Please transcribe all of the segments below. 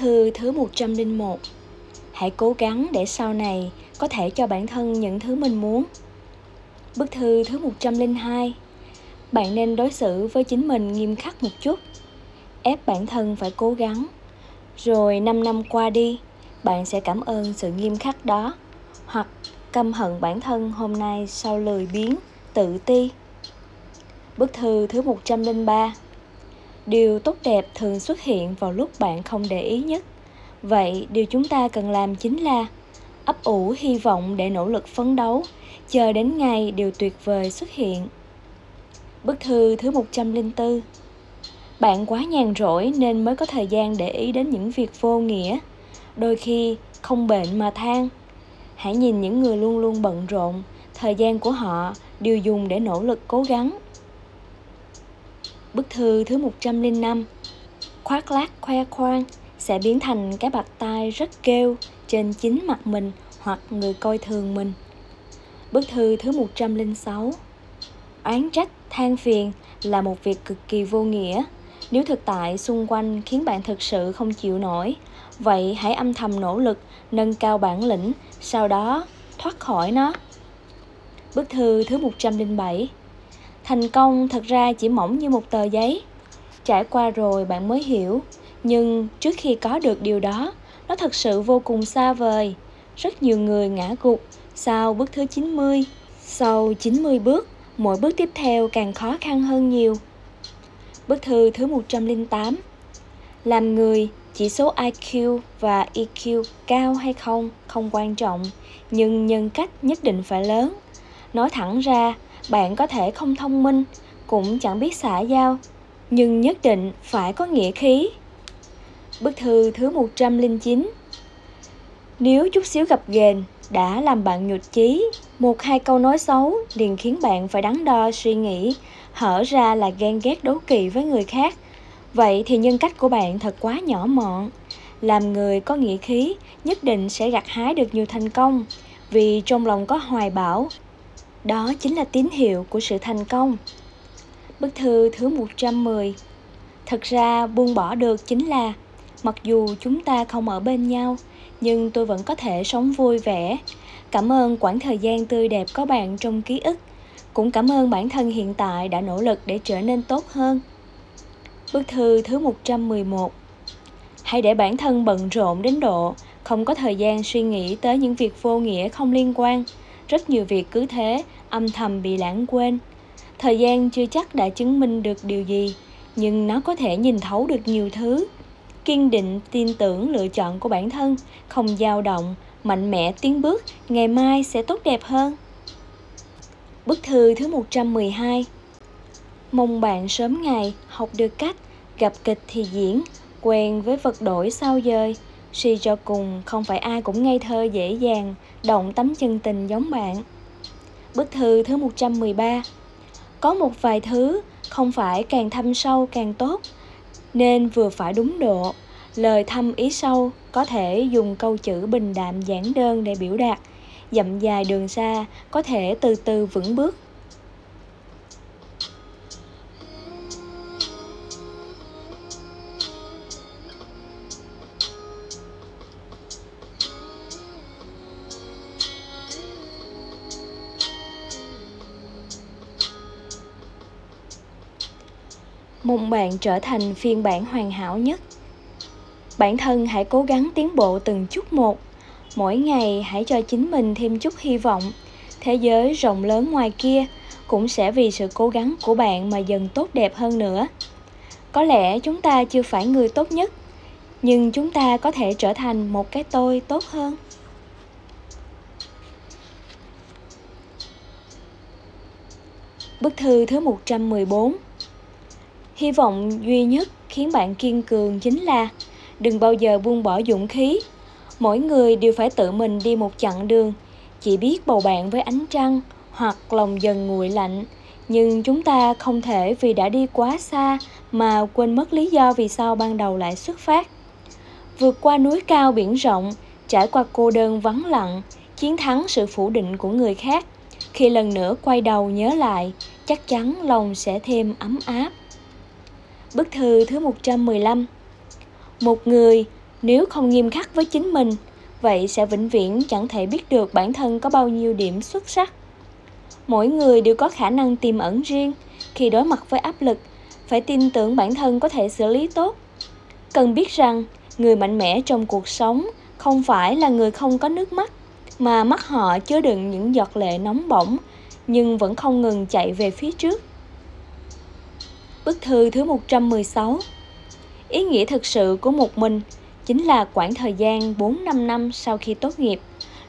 Thư thứ 101 Hãy cố gắng để sau này có thể cho bản thân những thứ mình muốn. Bức thư thứ 102 Bạn nên đối xử với chính mình nghiêm khắc một chút. Ép bản thân phải cố gắng. Rồi 5 năm qua đi, bạn sẽ cảm ơn sự nghiêm khắc đó. Hoặc căm hận bản thân hôm nay sau lười biếng, tự ti. Bức thư thứ 103 điều tốt đẹp thường xuất hiện vào lúc bạn không để ý nhất. Vậy, điều chúng ta cần làm chính là ấp ủ hy vọng để nỗ lực phấn đấu, chờ đến ngày điều tuyệt vời xuất hiện. Bức thư thứ 104 bạn quá nhàn rỗi nên mới có thời gian để ý đến những việc vô nghĩa, đôi khi không bệnh mà than. Hãy nhìn những người luôn luôn bận rộn, thời gian của họ đều dùng để nỗ lực cố gắng. Bức thư thứ 105 Khoác lác khoe khoang sẽ biến thành cái bạc tai rất kêu trên chính mặt mình hoặc người coi thường mình. Bức thư thứ 106 Oán trách, than phiền là một việc cực kỳ vô nghĩa. Nếu thực tại xung quanh khiến bạn thực sự không chịu nổi, vậy hãy âm thầm nỗ lực nâng cao bản lĩnh, sau đó thoát khỏi nó. Bức thư thứ 107 thành công thật ra chỉ mỏng như một tờ giấy. Trải qua rồi bạn mới hiểu. Nhưng trước khi có được điều đó nó thật sự vô cùng xa vời. Rất nhiều người ngã gục sau bước thứ 90 sau 90 bước mỗi bước tiếp theo càng khó khăn hơn nhiều. Bức thư thứ 108 Làm người, chỉ số IQ và EQ cao hay không không quan trọng, nhưng nhân cách nhất định phải lớn. Nói thẳng ra, bạn có thể không thông minh, cũng chẳng biết xã giao, nhưng nhất định phải có nghĩa khí. Bức thư thứ 109 Nếu chút xíu gặp ghềnh đã làm bạn nhụt chí, một hai câu nói xấu liền khiến bạn phải đắn đo suy nghĩ, hở ra là ghen ghét đố kỵ với người khác. Vậy thì nhân cách của bạn thật quá nhỏ mọn. Làm người có nghĩa khí nhất định sẽ gặt hái được nhiều thành công, vì trong lòng có hoài bão, đó chính là tín hiệu của sự thành công. Bức thư thứ 110 Thật ra, buông bỏ được chính là, Mặc dù chúng ta không ở bên nhau, Nhưng tôi vẫn có thể sống vui vẻ. Cảm ơn quãng thời gian tươi đẹp có bạn trong ký ức. Cũng cảm ơn bản thân hiện tại đã nỗ lực để trở nên tốt hơn. Bức thư thứ 111 Hãy để bản thân bận rộn đến độ Không có thời gian suy nghĩ tới những việc vô nghĩa không liên quan rất nhiều việc cứ thế âm thầm bị lãng quên. Thời gian chưa chắc đã chứng minh được điều gì nhưng nó có thể nhìn thấu được nhiều thứ. Kiên định tin tưởng lựa chọn của bản thân không dao động mạnh mẽ tiến bước ngày mai sẽ tốt đẹp hơn. Bức thư thứ 112 Mong bạn sớm ngày học được cách gặp kịch thì diễn, quen với vật đổi sao dời, Suy cho cùng, không phải ai cũng ngây thơ dễ dàng, động tấm chân tình giống bạn. Bức thư thứ 113 Có một vài thứ không phải càng thâm sâu càng tốt, nên vừa phải đúng độ. Lời thâm ý sâu có thể dùng câu chữ bình đạm giản đơn để biểu đạt. Dặm dài đường xa có thể từ từ vững bước mong bạn trở thành phiên bản hoàn hảo nhất. Bản thân hãy cố gắng tiến bộ từng chút một. Mỗi ngày hãy cho chính mình thêm chút hy vọng. Thế giới rộng lớn ngoài kia cũng sẽ vì sự cố gắng của bạn mà dần tốt đẹp hơn nữa. Có lẽ chúng ta chưa phải người tốt nhất, nhưng chúng ta có thể trở thành một cái tôi tốt hơn. Bức thư thứ 114 hy vọng duy nhất khiến bạn kiên cường chính là đừng bao giờ buông bỏ dũng khí. Mỗi người đều phải tự mình đi một chặng đường. Chỉ biết bầu bạn với ánh trăng hoặc lòng dần nguội lạnh. Nhưng chúng ta không thể vì đã đi quá xa mà quên mất lý do vì sao ban đầu lại xuất phát. Vượt qua núi cao biển rộng, trải qua cô đơn vắng lặng, chiến thắng sự phủ định của người khác. Khi lần nữa quay đầu nhớ lại, chắc chắn lòng sẽ thêm ấm áp. Bức thư thứ 115 Một người, nếu không nghiêm khắc với chính mình, vậy sẽ vĩnh viễn chẳng thể biết được bản thân có bao nhiêu điểm xuất sắc. Mỗi người đều có khả năng tiềm ẩn riêng. Khi đối mặt với áp lực, phải tin tưởng bản thân có thể xử lý tốt. Cần biết rằng, người mạnh mẽ trong cuộc sống không phải là người không có nước mắt, mà mắt họ chứa đựng những giọt lệ nóng bỏng, nhưng vẫn không ngừng chạy về phía trước. Bức thư thứ 116 Ý nghĩa thực sự của một mình chính là khoảng thời gian 4-5 năm sau khi tốt nghiệp.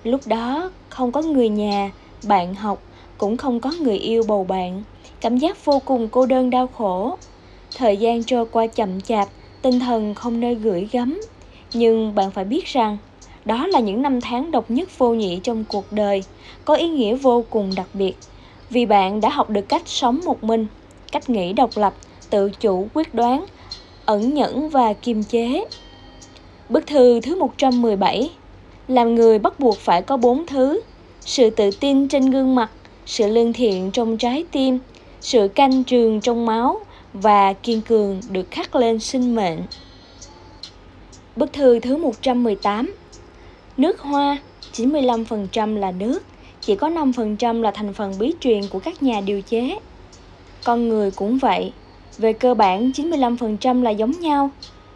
Lúc đó không có người nhà, bạn học, cũng không có người yêu bầu bạn. Cảm giác vô cùng cô đơn đau khổ. Thời gian trôi qua chậm chạp, tinh thần không nơi gửi gắm. Nhưng bạn phải biết rằng, đó là những năm tháng độc nhất vô nhị trong cuộc đời, có ý nghĩa vô cùng đặc biệt. Vì bạn đã học được cách sống một mình, cách nghĩ độc lập, tự chủ, quyết đoán, ẩn nhẫn và kiềm chế. Bức thư thứ 117 Làm người bắt buộc phải có bốn thứ Sự tự tin trên gương mặt Sự lương thiện trong trái tim Sự canh trường trong máu Và kiên cường được khắc lên sinh mệnh Bức thư thứ 118 Nước hoa 95% là nước Chỉ có 5% là thành phần bí truyền của các nhà điều chế con người cũng vậy Về cơ bản 95% là giống nhau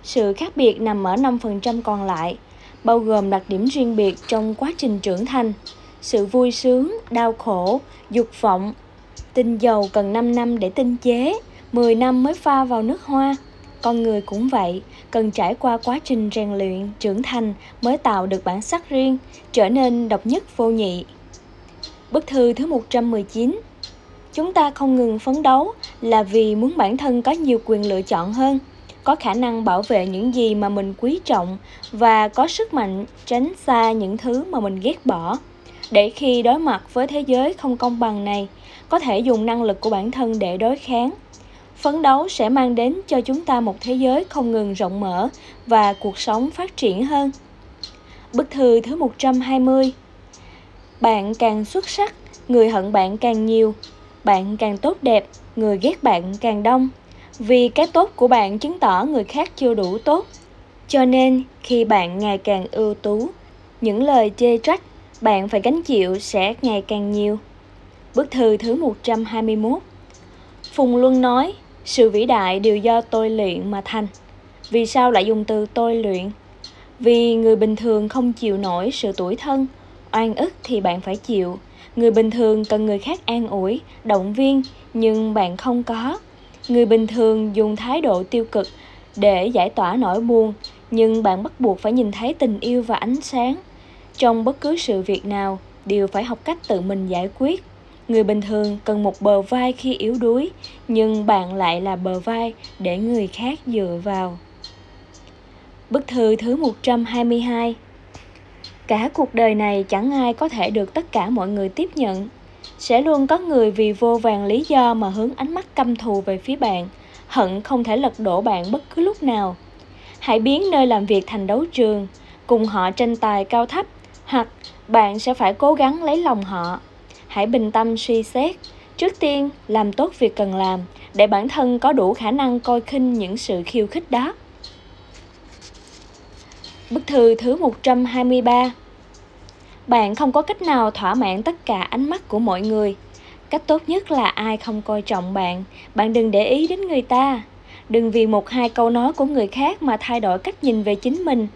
sự khác biệt nằm ở 5% còn lại, bao gồm đặc điểm riêng biệt trong quá trình trưởng thành, sự vui sướng, đau khổ, dục vọng. Tinh dầu cần 5 năm để tinh chế, 10 năm mới pha vào nước hoa. Con người cũng vậy, cần trải qua quá trình rèn luyện, trưởng thành mới tạo được bản sắc riêng, trở nên độc nhất vô nhị. Bức thư thứ 119 Chúng ta không ngừng phấn đấu là vì muốn bản thân có nhiều quyền lựa chọn hơn có khả năng bảo vệ những gì mà mình quý trọng và có sức mạnh tránh xa những thứ mà mình ghét bỏ để khi đối mặt với thế giới không công bằng này có thể dùng năng lực của bản thân để đối kháng phấn đấu sẽ mang đến cho chúng ta một thế giới không ngừng rộng mở và cuộc sống phát triển hơn. Bức thư thứ 120 Bạn càng xuất sắc, người hận bạn càng nhiều. Bạn càng tốt đẹp, người ghét bạn càng đông. Vì cái tốt của bạn chứng tỏ người khác chưa đủ tốt. Cho nên khi bạn ngày càng ưu tú những lời chê trách bạn phải gánh chịu sẽ ngày càng nhiều. Bức thư thứ 121 Phùng Luân nói sự vĩ đại đều do tôi luyện mà thành. Vì sao lại dùng từ tôi luyện? Vì người bình thường không chịu nổi sự tuổi thân oan ức thì bạn phải chịu người bình thường cần người khác an ủi, động viên, nhưng bạn không có. Người bình thường dùng thái độ tiêu cực để giải tỏa nỗi buồn, nhưng bạn bắt buộc phải nhìn thấy tình yêu và ánh sáng. Trong bất cứ sự việc nào, đều phải học cách tự mình giải quyết. Người bình thường cần một bờ vai khi yếu đuối, nhưng bạn lại là bờ vai để người khác dựa vào. Bức thư thứ 122 Cả cuộc đời này chẳng ai có thể được tất cả mọi người tiếp nhận sẽ luôn có người vì vô vàng lý do mà hướng ánh mắt căm thù về phía bạn, hận không thể lật đổ bạn bất cứ lúc nào. Hãy biến nơi làm việc thành đấu trường, cùng họ tranh tài cao thấp, hoặc bạn sẽ phải cố gắng lấy lòng họ. Hãy bình tâm suy xét, trước tiên làm tốt việc cần làm để bản thân có đủ khả năng coi khinh những sự khiêu khích đó. Bức thư thứ 123 bạn không có cách nào thỏa mãn tất cả ánh mắt của mọi người. Cách tốt nhất là ai không coi trọng bạn bạn đừng để ý đến người ta. Đừng vì một hai câu nói của người khác mà thay đổi cách nhìn về chính mình.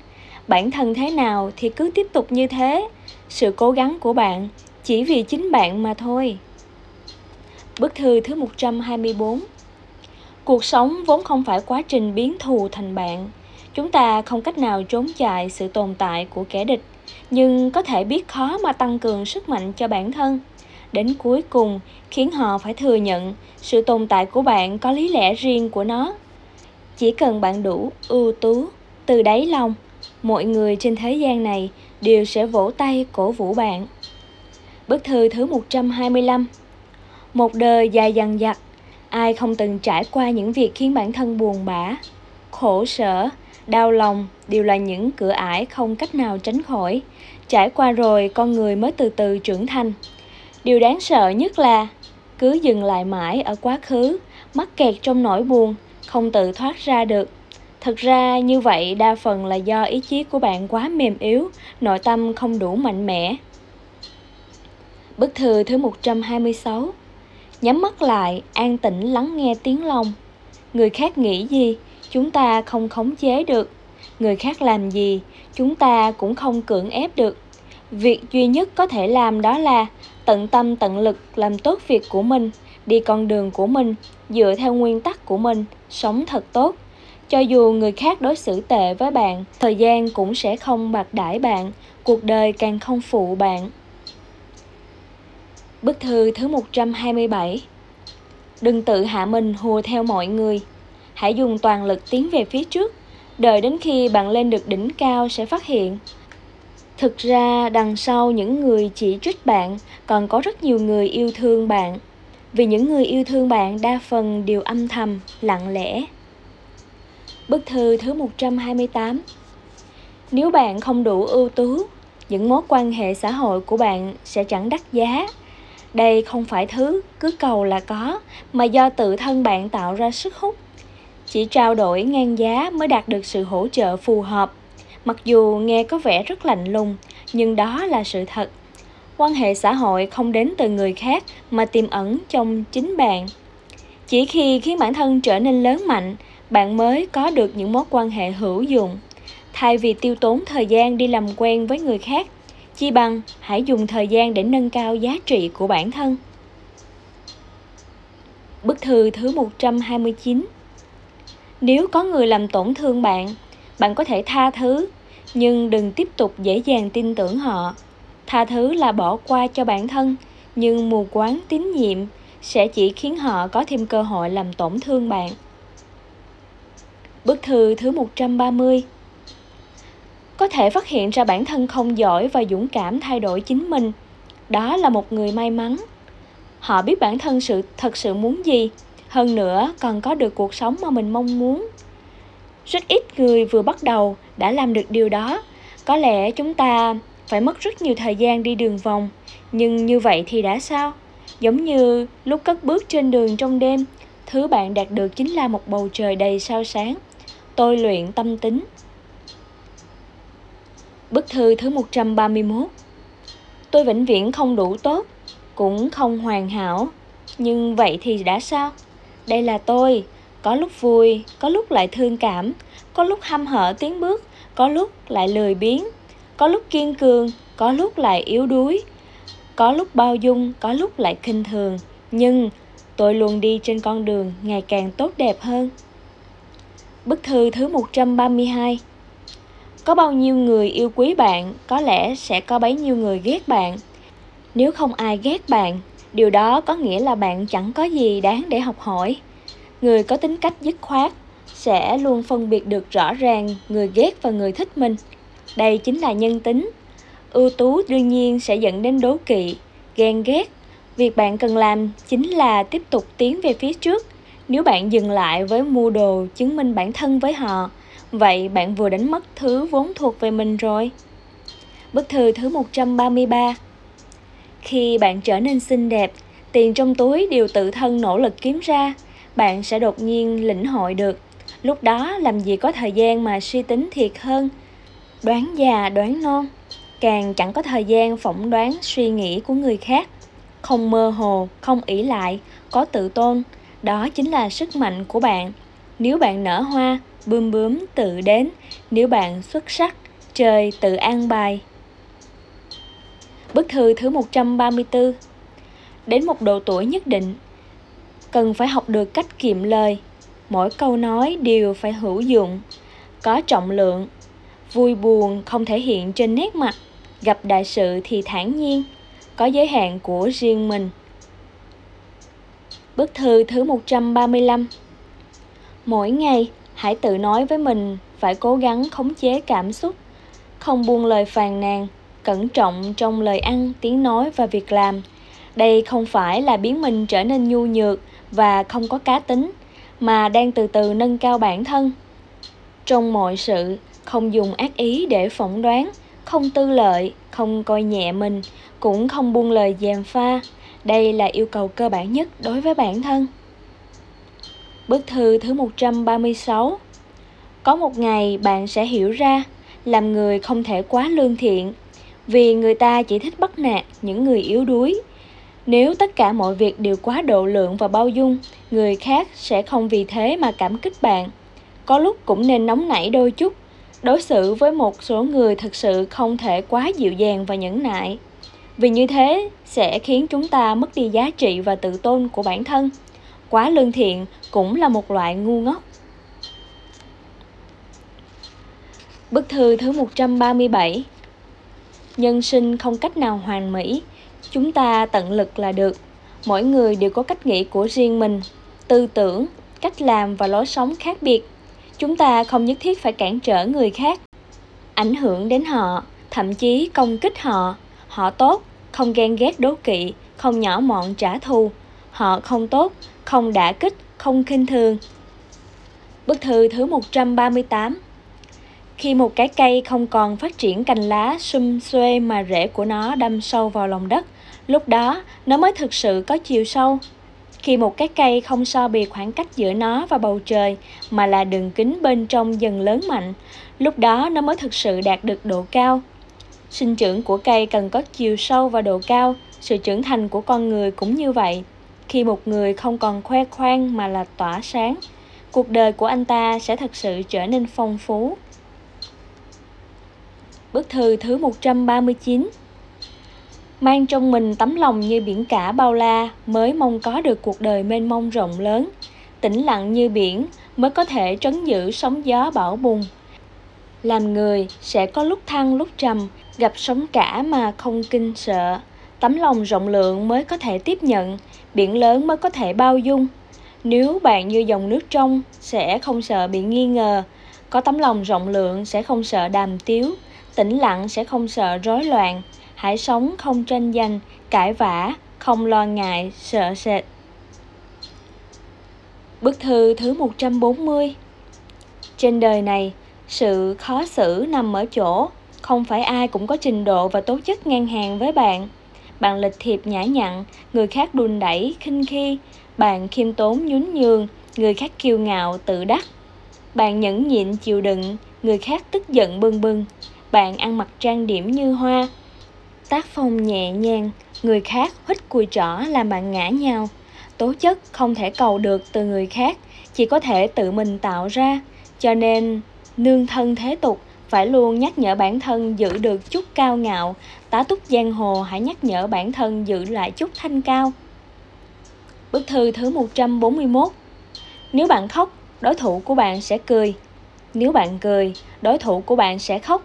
Bản thân thế nào thì cứ tiếp tục như thế. Sự cố gắng của bạn chỉ vì chính bạn mà thôi. Bức thư thứ 124 Cuộc sống vốn không phải quá trình biến thù thành bạn. Chúng ta không cách nào trốn chạy sự tồn tại của kẻ địch, nhưng có thể biết khó mà tăng cường sức mạnh cho bản thân. Đến cuối cùng, khiến họ phải thừa nhận sự tồn tại của bạn có lý lẽ riêng của nó. Chỉ cần bạn đủ ưu tú, từ đáy lòng, mọi người trên thế gian này đều sẽ vỗ tay cổ vũ bạn. Bức thư thứ 125 Một đời dài dằng dặc, Ai không từng trải qua những việc khiến bản thân buồn bã, Khổ sở đau lòng đều là những cửa ải không cách nào tránh khỏi. Trải qua rồi con người mới từ từ trưởng thành. Điều đáng sợ nhất là cứ dừng lại mãi ở quá khứ mắc kẹt trong nỗi buồn không tự thoát ra được. Thực ra như vậy đa phần là do ý chí của bạn quá mềm yếu, nội tâm không đủ mạnh mẽ. Bức thư thứ 126 Nhắm mắt lại, an tĩnh lắng nghe tiếng lòng. Người khác nghĩ gì, chúng ta không khống chế được. Người khác làm gì, chúng ta cũng không cưỡng ép được. Việc duy nhất có thể làm đó là tận tâm tận lực làm tốt việc của mình, đi con đường của mình, dựa theo nguyên tắc của mình, sống thật tốt. Cho dù người khác đối xử tệ với bạn, thời gian cũng sẽ không bạc đãi bạn, cuộc đời càng không phụ bạn. Bức thư thứ 127 Đừng tự hạ mình hùa theo mọi người. Hãy dùng toàn lực tiến về phía trước. Đợi đến khi bạn lên được đỉnh cao sẽ phát hiện. Thực ra đằng sau những người chỉ trích bạn còn có rất nhiều người yêu thương bạn. Vì những người yêu thương bạn đa phần đều âm thầm, lặng lẽ. Bức thư thứ 128 Nếu bạn không đủ ưu tú, những mối quan hệ xã hội của bạn sẽ chẳng đắt giá đây không phải thứ cứ cầu là có, mà do tự thân bạn tạo ra sức hút. Chỉ trao đổi ngang giá mới đạt được sự hỗ trợ phù hợp. Mặc dù nghe có vẻ rất lạnh lùng, nhưng đó là sự thật. Quan hệ xã hội không đến từ người khác mà tiềm ẩn trong chính bạn. Chỉ khi khiến bản thân trở nên lớn mạnh, bạn mới có được những mối quan hệ hữu dụng. Thay vì tiêu tốn thời gian đi làm quen với người khác Chi bằng hãy dùng thời gian để nâng cao giá trị của bản thân. Bức thư thứ 129 nếu có người làm tổn thương bạn, bạn có thể tha thứ, nhưng đừng tiếp tục dễ dàng tin tưởng họ. Tha thứ là bỏ qua cho bản thân, nhưng mù quáng tín nhiệm sẽ chỉ khiến họ có thêm cơ hội làm tổn thương bạn. Bức thư thứ 130 có thể phát hiện ra bản thân không giỏi và dũng cảm thay đổi chính mình đó là một người may mắn họ biết bản thân sự thật sự muốn gì hơn nữa còn có được cuộc sống mà mình mong muốn. Rất ít người vừa bắt đầu đã làm được điều đó. Có lẽ chúng ta phải mất rất nhiều thời gian đi đường vòng nhưng như vậy thì đã sao? Giống như lúc cất bước trên đường trong đêm thứ bạn đạt được chính là một bầu trời đầy sao sáng. Tôi luyện tâm tính. Bức thư thứ 131 Tôi vĩnh viễn không đủ tốt, cũng không hoàn hảo, nhưng vậy thì đã sao? Đây là tôi, có lúc vui, có lúc lại thương cảm, có lúc hăm hở tiến bước, có lúc lại lười biếng, có lúc kiên cường, có lúc lại yếu đuối, có lúc bao dung, có lúc lại khinh thường, nhưng tôi luôn đi trên con đường ngày càng tốt đẹp hơn. Bức thư thứ 132 có bao nhiêu người yêu quý bạn có lẽ sẽ có bấy nhiêu người ghét bạn. Nếu không ai ghét bạn điều đó có nghĩa là bạn chẳng có gì đáng để học hỏi. Người có tính cách dứt khoát sẽ luôn phân biệt được rõ ràng người ghét và người thích mình. Đây chính là nhân tính. Ưu tú đương nhiên sẽ dẫn đến đố kỵ, ghen ghét. Việc bạn cần làm chính là tiếp tục tiến về phía trước. Nếu bạn dừng lại với mua đồ chứng minh bản thân với họ, Vậy bạn vừa đánh mất thứ vốn thuộc về mình rồi. Bức thư thứ 133 khi bạn trở nên xinh đẹp, tiền trong túi đều tự thân nỗ lực kiếm ra, bạn sẽ đột nhiên lĩnh hội được. Lúc đó làm gì có thời gian mà suy tính thiệt hơn. Đoán già đoán non, càng chẳng có thời gian phỏng đoán suy nghĩ của người khác. Không mơ hồ, không ỷ lại, có tự tôn, đó chính là sức mạnh của bạn. Nếu bạn nở hoa, bươm bướm tự đến nếu bạn xuất sắc trời tự an bài Bức thư thứ 134 Đến một độ tuổi nhất định, Cần phải học được cách kiệm lời. Mỗi câu nói đều phải hữu dụng, Có trọng lượng. Vui buồn không thể hiện trên nét mặt, Gặp đại sự thì thản nhiên, Có giới hạn của riêng mình. Bức thư thứ 135 Mỗi ngày, hãy tự nói với mình phải cố gắng khống chế cảm xúc, không buông lời phàn nàn cẩn trọng trong lời ăn, tiếng nói và việc làm. Đây không phải là biến mình trở nên nhu nhược và không có cá tính, mà đang từ từ nâng cao bản thân. Trong mọi sự, không dùng ác ý để phỏng đoán, không tư lợi, không coi nhẹ mình, cũng không buông lời gièm pha. Đây là yêu cầu cơ bản nhất đối với bản thân. Bức thư thứ 136 có một ngày bạn sẽ hiểu ra, làm người không thể quá lương thiện vì người ta chỉ thích bắt nạt những người yếu đuối. Nếu tất cả mọi việc đều quá độ lượng và bao dung, người khác sẽ không vì thế mà cảm kích bạn. Có lúc cũng nên nóng nảy đôi chút, đối xử với một số người thực sự không thể quá dịu dàng và nhẫn nại. Vì như thế sẽ khiến chúng ta mất đi giá trị và tự tôn của bản thân. Quá lương thiện cũng là một loại ngu ngốc. Bức thư thứ 137 Nhân sinh không cách nào hoàn mỹ, chúng ta tận lực là được. Mỗi người đều có cách nghĩ của riêng mình, tư tưởng, cách làm và lối sống khác biệt. Chúng ta không nhất thiết phải cản trở người khác, ảnh hưởng đến họ, thậm chí công kích họ. Họ tốt, không ghen ghét đố kỵ, không nhỏ mọn trả thù. Họ không tốt, không đả kích, không khinh thường. Bức thư thứ 138 khi một cái cây không còn phát triển cành lá sum xuê mà rễ của nó đâm sâu vào lòng đất, lúc đó nó mới thực sự có chiều sâu. Khi một cái cây không so bì khoảng cách giữa nó và bầu trời mà là đường kính bên trong dần lớn mạnh, lúc đó nó mới thực sự đạt được độ cao. Sinh trưởng của cây cần có chiều sâu và độ cao, sự trưởng thành của con người cũng như vậy. Khi một người không còn khoe khoang mà là tỏa sáng, cuộc đời của anh ta sẽ thật sự trở nên phong phú. Bức thư thứ 139 Mang trong mình tấm lòng như biển cả bao la mới mong có được cuộc đời mênh mông rộng lớn. Tĩnh lặng như biển mới có thể trấn giữ sóng gió bão bùng. Làm người sẽ có lúc thăng lúc trầm, gặp sóng cả mà không kinh sợ. Tấm lòng rộng lượng mới có thể tiếp nhận, biển lớn mới có thể bao dung. Nếu bạn như dòng nước trong, sẽ không sợ bị nghi ngờ. Có tấm lòng rộng lượng sẽ không sợ đàm tiếu, tĩnh lặng sẽ không sợ rối loạn, hãy sống không tranh giành, cãi vã, không lo ngại, sợ sệt. Bức thư thứ 140 Trên đời này, sự khó xử nằm ở chỗ, không phải ai cũng có trình độ và tố chất ngang hàng với bạn. Bạn lịch thiệp nhã nhặn, người khác đùn đẩy, khinh khi, bạn khiêm tốn nhún nhường, người khác kiêu ngạo, tự đắc. Bạn nhẫn nhịn chịu đựng, người khác tức giận bưng bưng bạn ăn mặc trang điểm như hoa. Tác phong nhẹ nhàng người khác hít cùi trỏ làm bạn ngã nhau tố chất không thể cầu được từ người khác chỉ có thể tự mình tạo ra. Cho nên nương thân thế tục phải luôn nhắc nhở bản thân giữ được chút cao ngạo. Tá túc giang hồ hãy nhắc nhở bản thân giữ lại chút thanh cao. Bức thư thứ 141 Nếu bạn khóc, đối thủ của bạn sẽ cười. Nếu bạn cười, đối thủ của bạn sẽ khóc.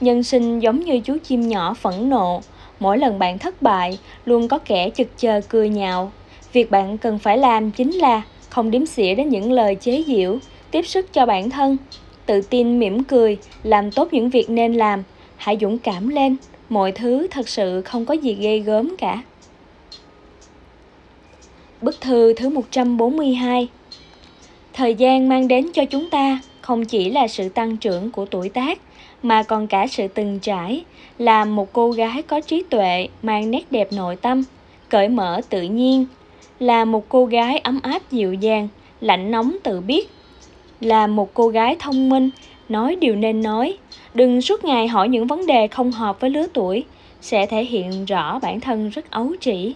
Nhân sinh giống như chú chim nhỏ phẫn nộ, mỗi lần bạn thất bại, luôn có kẻ chực chờ cười nhạo. Việc bạn cần phải làm chính là không đếm xỉa đến những lời chế giễu, tiếp sức cho bản thân. Tự tin mỉm cười, làm tốt những việc nên làm, hãy dũng cảm lên, mọi thứ thật sự không có gì ghê gớm cả. Bức thư thứ 142 Thời gian mang đến cho chúng ta không chỉ là sự tăng trưởng của tuổi tác mà còn cả sự từng trải là một cô gái có trí tuệ mang nét đẹp nội tâm cởi mở tự nhiên là một cô gái ấm áp dịu dàng lạnh nóng tự biết là một cô gái thông minh nói điều nên nói. Đừng suốt ngày hỏi những vấn đề không hợp với lứa tuổi sẽ thể hiện rõ bản thân rất ấu trĩ.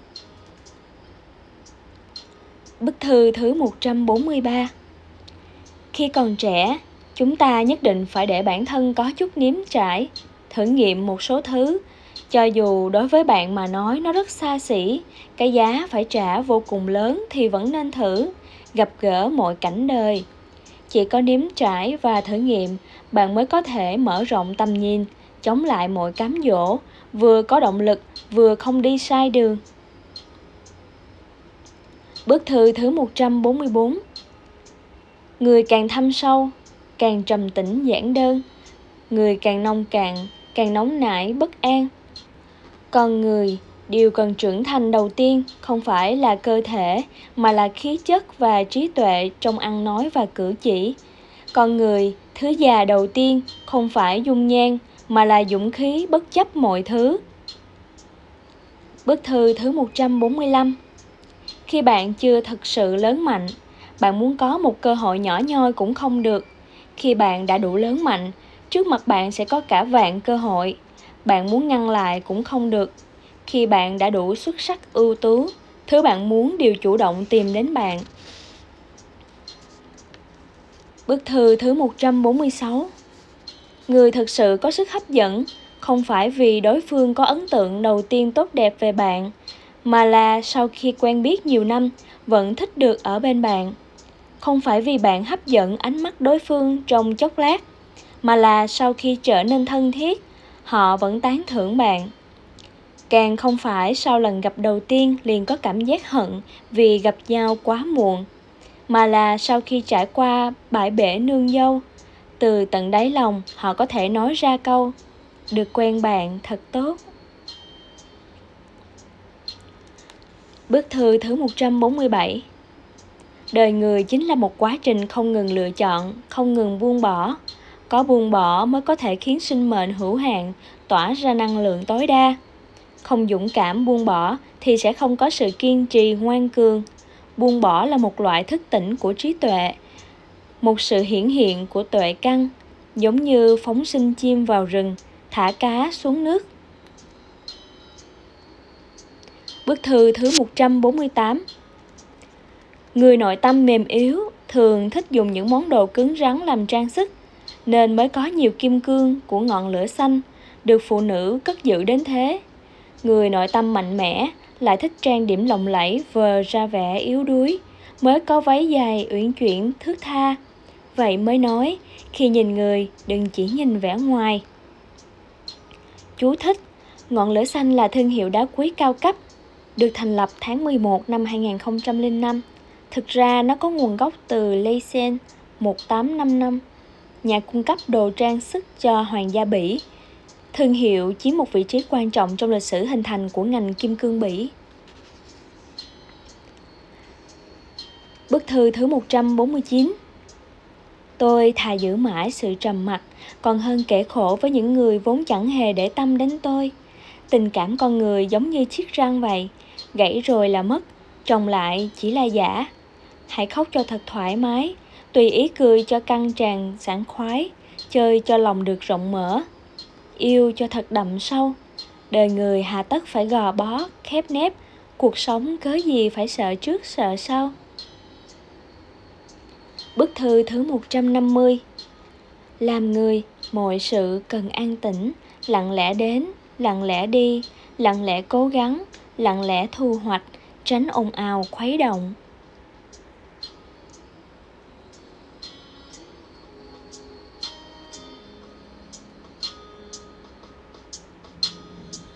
Bức thư thứ 143 Khi còn trẻ, chúng ta nhất định phải để bản thân có chút nếm trải, thử nghiệm một số thứ. Cho dù đối với bạn mà nói nó rất xa xỉ, cái giá phải trả vô cùng lớn thì vẫn nên thử, gặp gỡ mọi cảnh đời. Chỉ có nếm trải và thử nghiệm, bạn mới có thể mở rộng tầm nhìn, chống lại mọi cám dỗ, vừa có động lực, vừa không đi sai đường. Bức thư thứ 144 Người càng thâm sâu càng trầm tĩnh giản đơn. Người càng nông cạn càng nóng nảy bất an. Con người điều cần trưởng thành đầu tiên không phải là cơ thể mà là khí chất và trí tuệ trong ăn nói và cử chỉ. Con người thứ già đầu tiên không phải dung nhan mà là dũng khí bất chấp mọi thứ. Bức thư thứ 145 Khi bạn chưa thật sự lớn mạnh, bạn muốn có một cơ hội nhỏ nhoi cũng không được. Khi bạn đã đủ lớn mạnh, trước mặt bạn sẽ có cả vạn cơ hội. Bạn muốn ngăn lại cũng không được. Khi bạn đã đủ xuất sắc ưu tú, thứ bạn muốn đều chủ động tìm đến bạn. Bức thư thứ 146 Người thực sự có sức hấp dẫn không phải vì đối phương có ấn tượng đầu tiên tốt đẹp về bạn, mà là sau khi quen biết nhiều năm vẫn thích được ở bên bạn. Không phải vì bạn hấp dẫn ánh mắt đối phương trong chốc lát, mà là sau khi trở nên thân thiết, họ vẫn tán thưởng bạn. Càng không phải sau lần gặp đầu tiên liền có cảm giác hận vì gặp nhau quá muộn, mà là sau khi trải qua bãi bể nương dâu, từ tận đáy lòng họ có thể nói ra câu được quen bạn thật tốt. Bức thư thứ 147 Đời người chính là một quá trình không ngừng lựa chọn, không ngừng buông bỏ. Có buông bỏ mới có thể khiến sinh mệnh hữu hạn tỏa ra năng lượng tối đa. Không dũng cảm buông bỏ thì sẽ không có sự kiên trì ngoan cường. Buông bỏ là một loại thức tỉnh của trí tuệ, một sự hiển hiện của tuệ căn, giống như phóng sinh chim vào rừng, thả cá xuống nước. Bức thư thứ 148 Người nội tâm mềm yếu thường thích dùng những món đồ cứng rắn làm trang sức, nên mới có nhiều kim cương của ngọn lửa xanh được phụ nữ cất giữ đến thế. Người nội tâm mạnh mẽ lại thích trang điểm lộng lẫy vờ ra vẻ yếu đuối, mới có váy dài uyển chuyển thước tha. Vậy mới nói, khi nhìn người đừng chỉ nhìn vẻ ngoài. Chú thích Ngọn lửa xanh là thương hiệu đá quý cao cấp, được thành lập tháng 11 năm 2005. Thực ra nó có nguồn gốc từ Leysen 1855, nhà cung cấp đồ trang sức cho hoàng gia Bỉ. Thương hiệu chiếm một vị trí quan trọng trong lịch sử hình thành của ngành kim cương Bỉ. Bức thư thứ 149 Tôi thà giữ mãi sự trầm mặc, còn hơn kể khổ với những người vốn chẳng hề để tâm đến tôi. Tình cảm con người giống như chiếc răng vậy, gãy rồi là mất, trồng lại chỉ là giả. Hãy khóc cho thật thoải mái, tùy ý cười cho căng tràn sảng khoái, chơi cho lòng được rộng mở. Yêu cho thật đậm sâu, đời người hà tất phải gò bó, khép nép, cuộc sống cớ gì phải sợ trước sợ sau. Bức thư thứ 150 Làm người, mọi sự cần an tĩnh, lặng lẽ đến, lặng lẽ đi, lặng lẽ cố gắng, lặng lẽ thu hoạch, tránh ồn ào khuấy động.